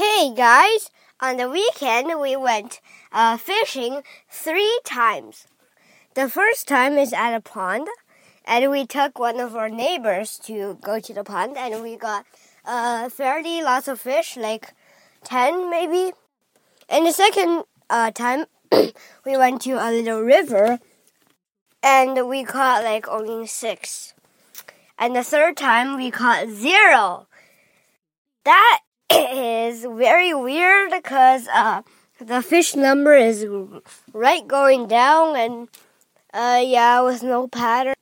Hey guys, on the weekend we went uh, fishing three times. The first time is at a pond, and we took one of our neighbors to go to the pond, and we got uh, fairly lots of fish, like 10 maybe. And the second uh, time, we went to a little river, and we caught like only six. And the third time, we caught zero. That is very weird because uh, the fish number is right going down and uh, yeah, with no pattern.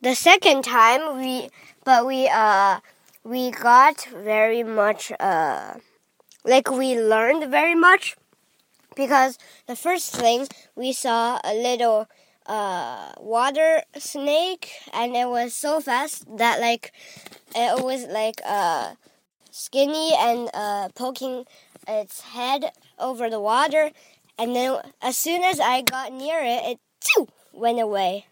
The second time we, but we uh, we got very much uh, like we learned very much because the first thing we saw a little uh, water snake and it was so fast that like it was like uh skinny and uh, poking its head over the water. And then, as soon as I got near it, it too, went away.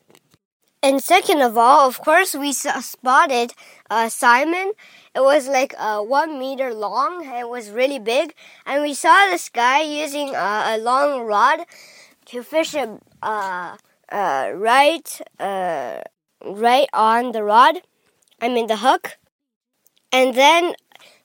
And second of all, of course, we spotted uh, salmon. It was like uh, one meter long. It was really big, and we saw this guy using uh, a long rod to fish it uh, uh, right, uh, right on the rod. I mean the hook. And then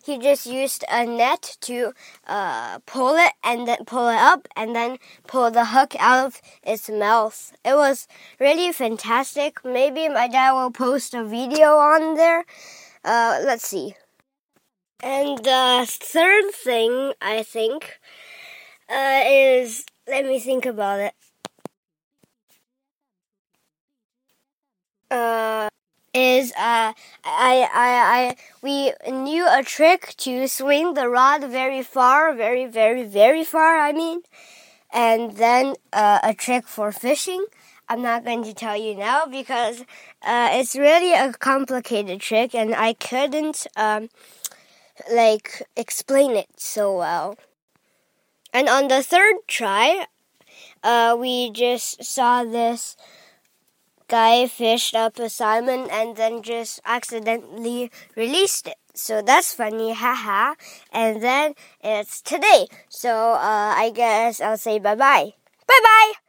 he just used a net to uh, pull it and then pull it up and then pull the hook out of its mouth. It was really fantastic. Maybe my dad will post a video on there. Uh, let's see. And the third thing I think uh, is let me think about it. Uh, is uh, I, I, I, we knew a trick to swing the rod very far, very, very, very far, I mean, and then uh, a trick for fishing. I'm not going to tell you now because uh, it's really a complicated trick and I couldn't um, like explain it so well. And on the third try, uh, we just saw this guy fished up a salmon and then just accidentally released it. So that's funny, haha. And then it's today. So uh, I guess I'll say bye bye. Bye bye!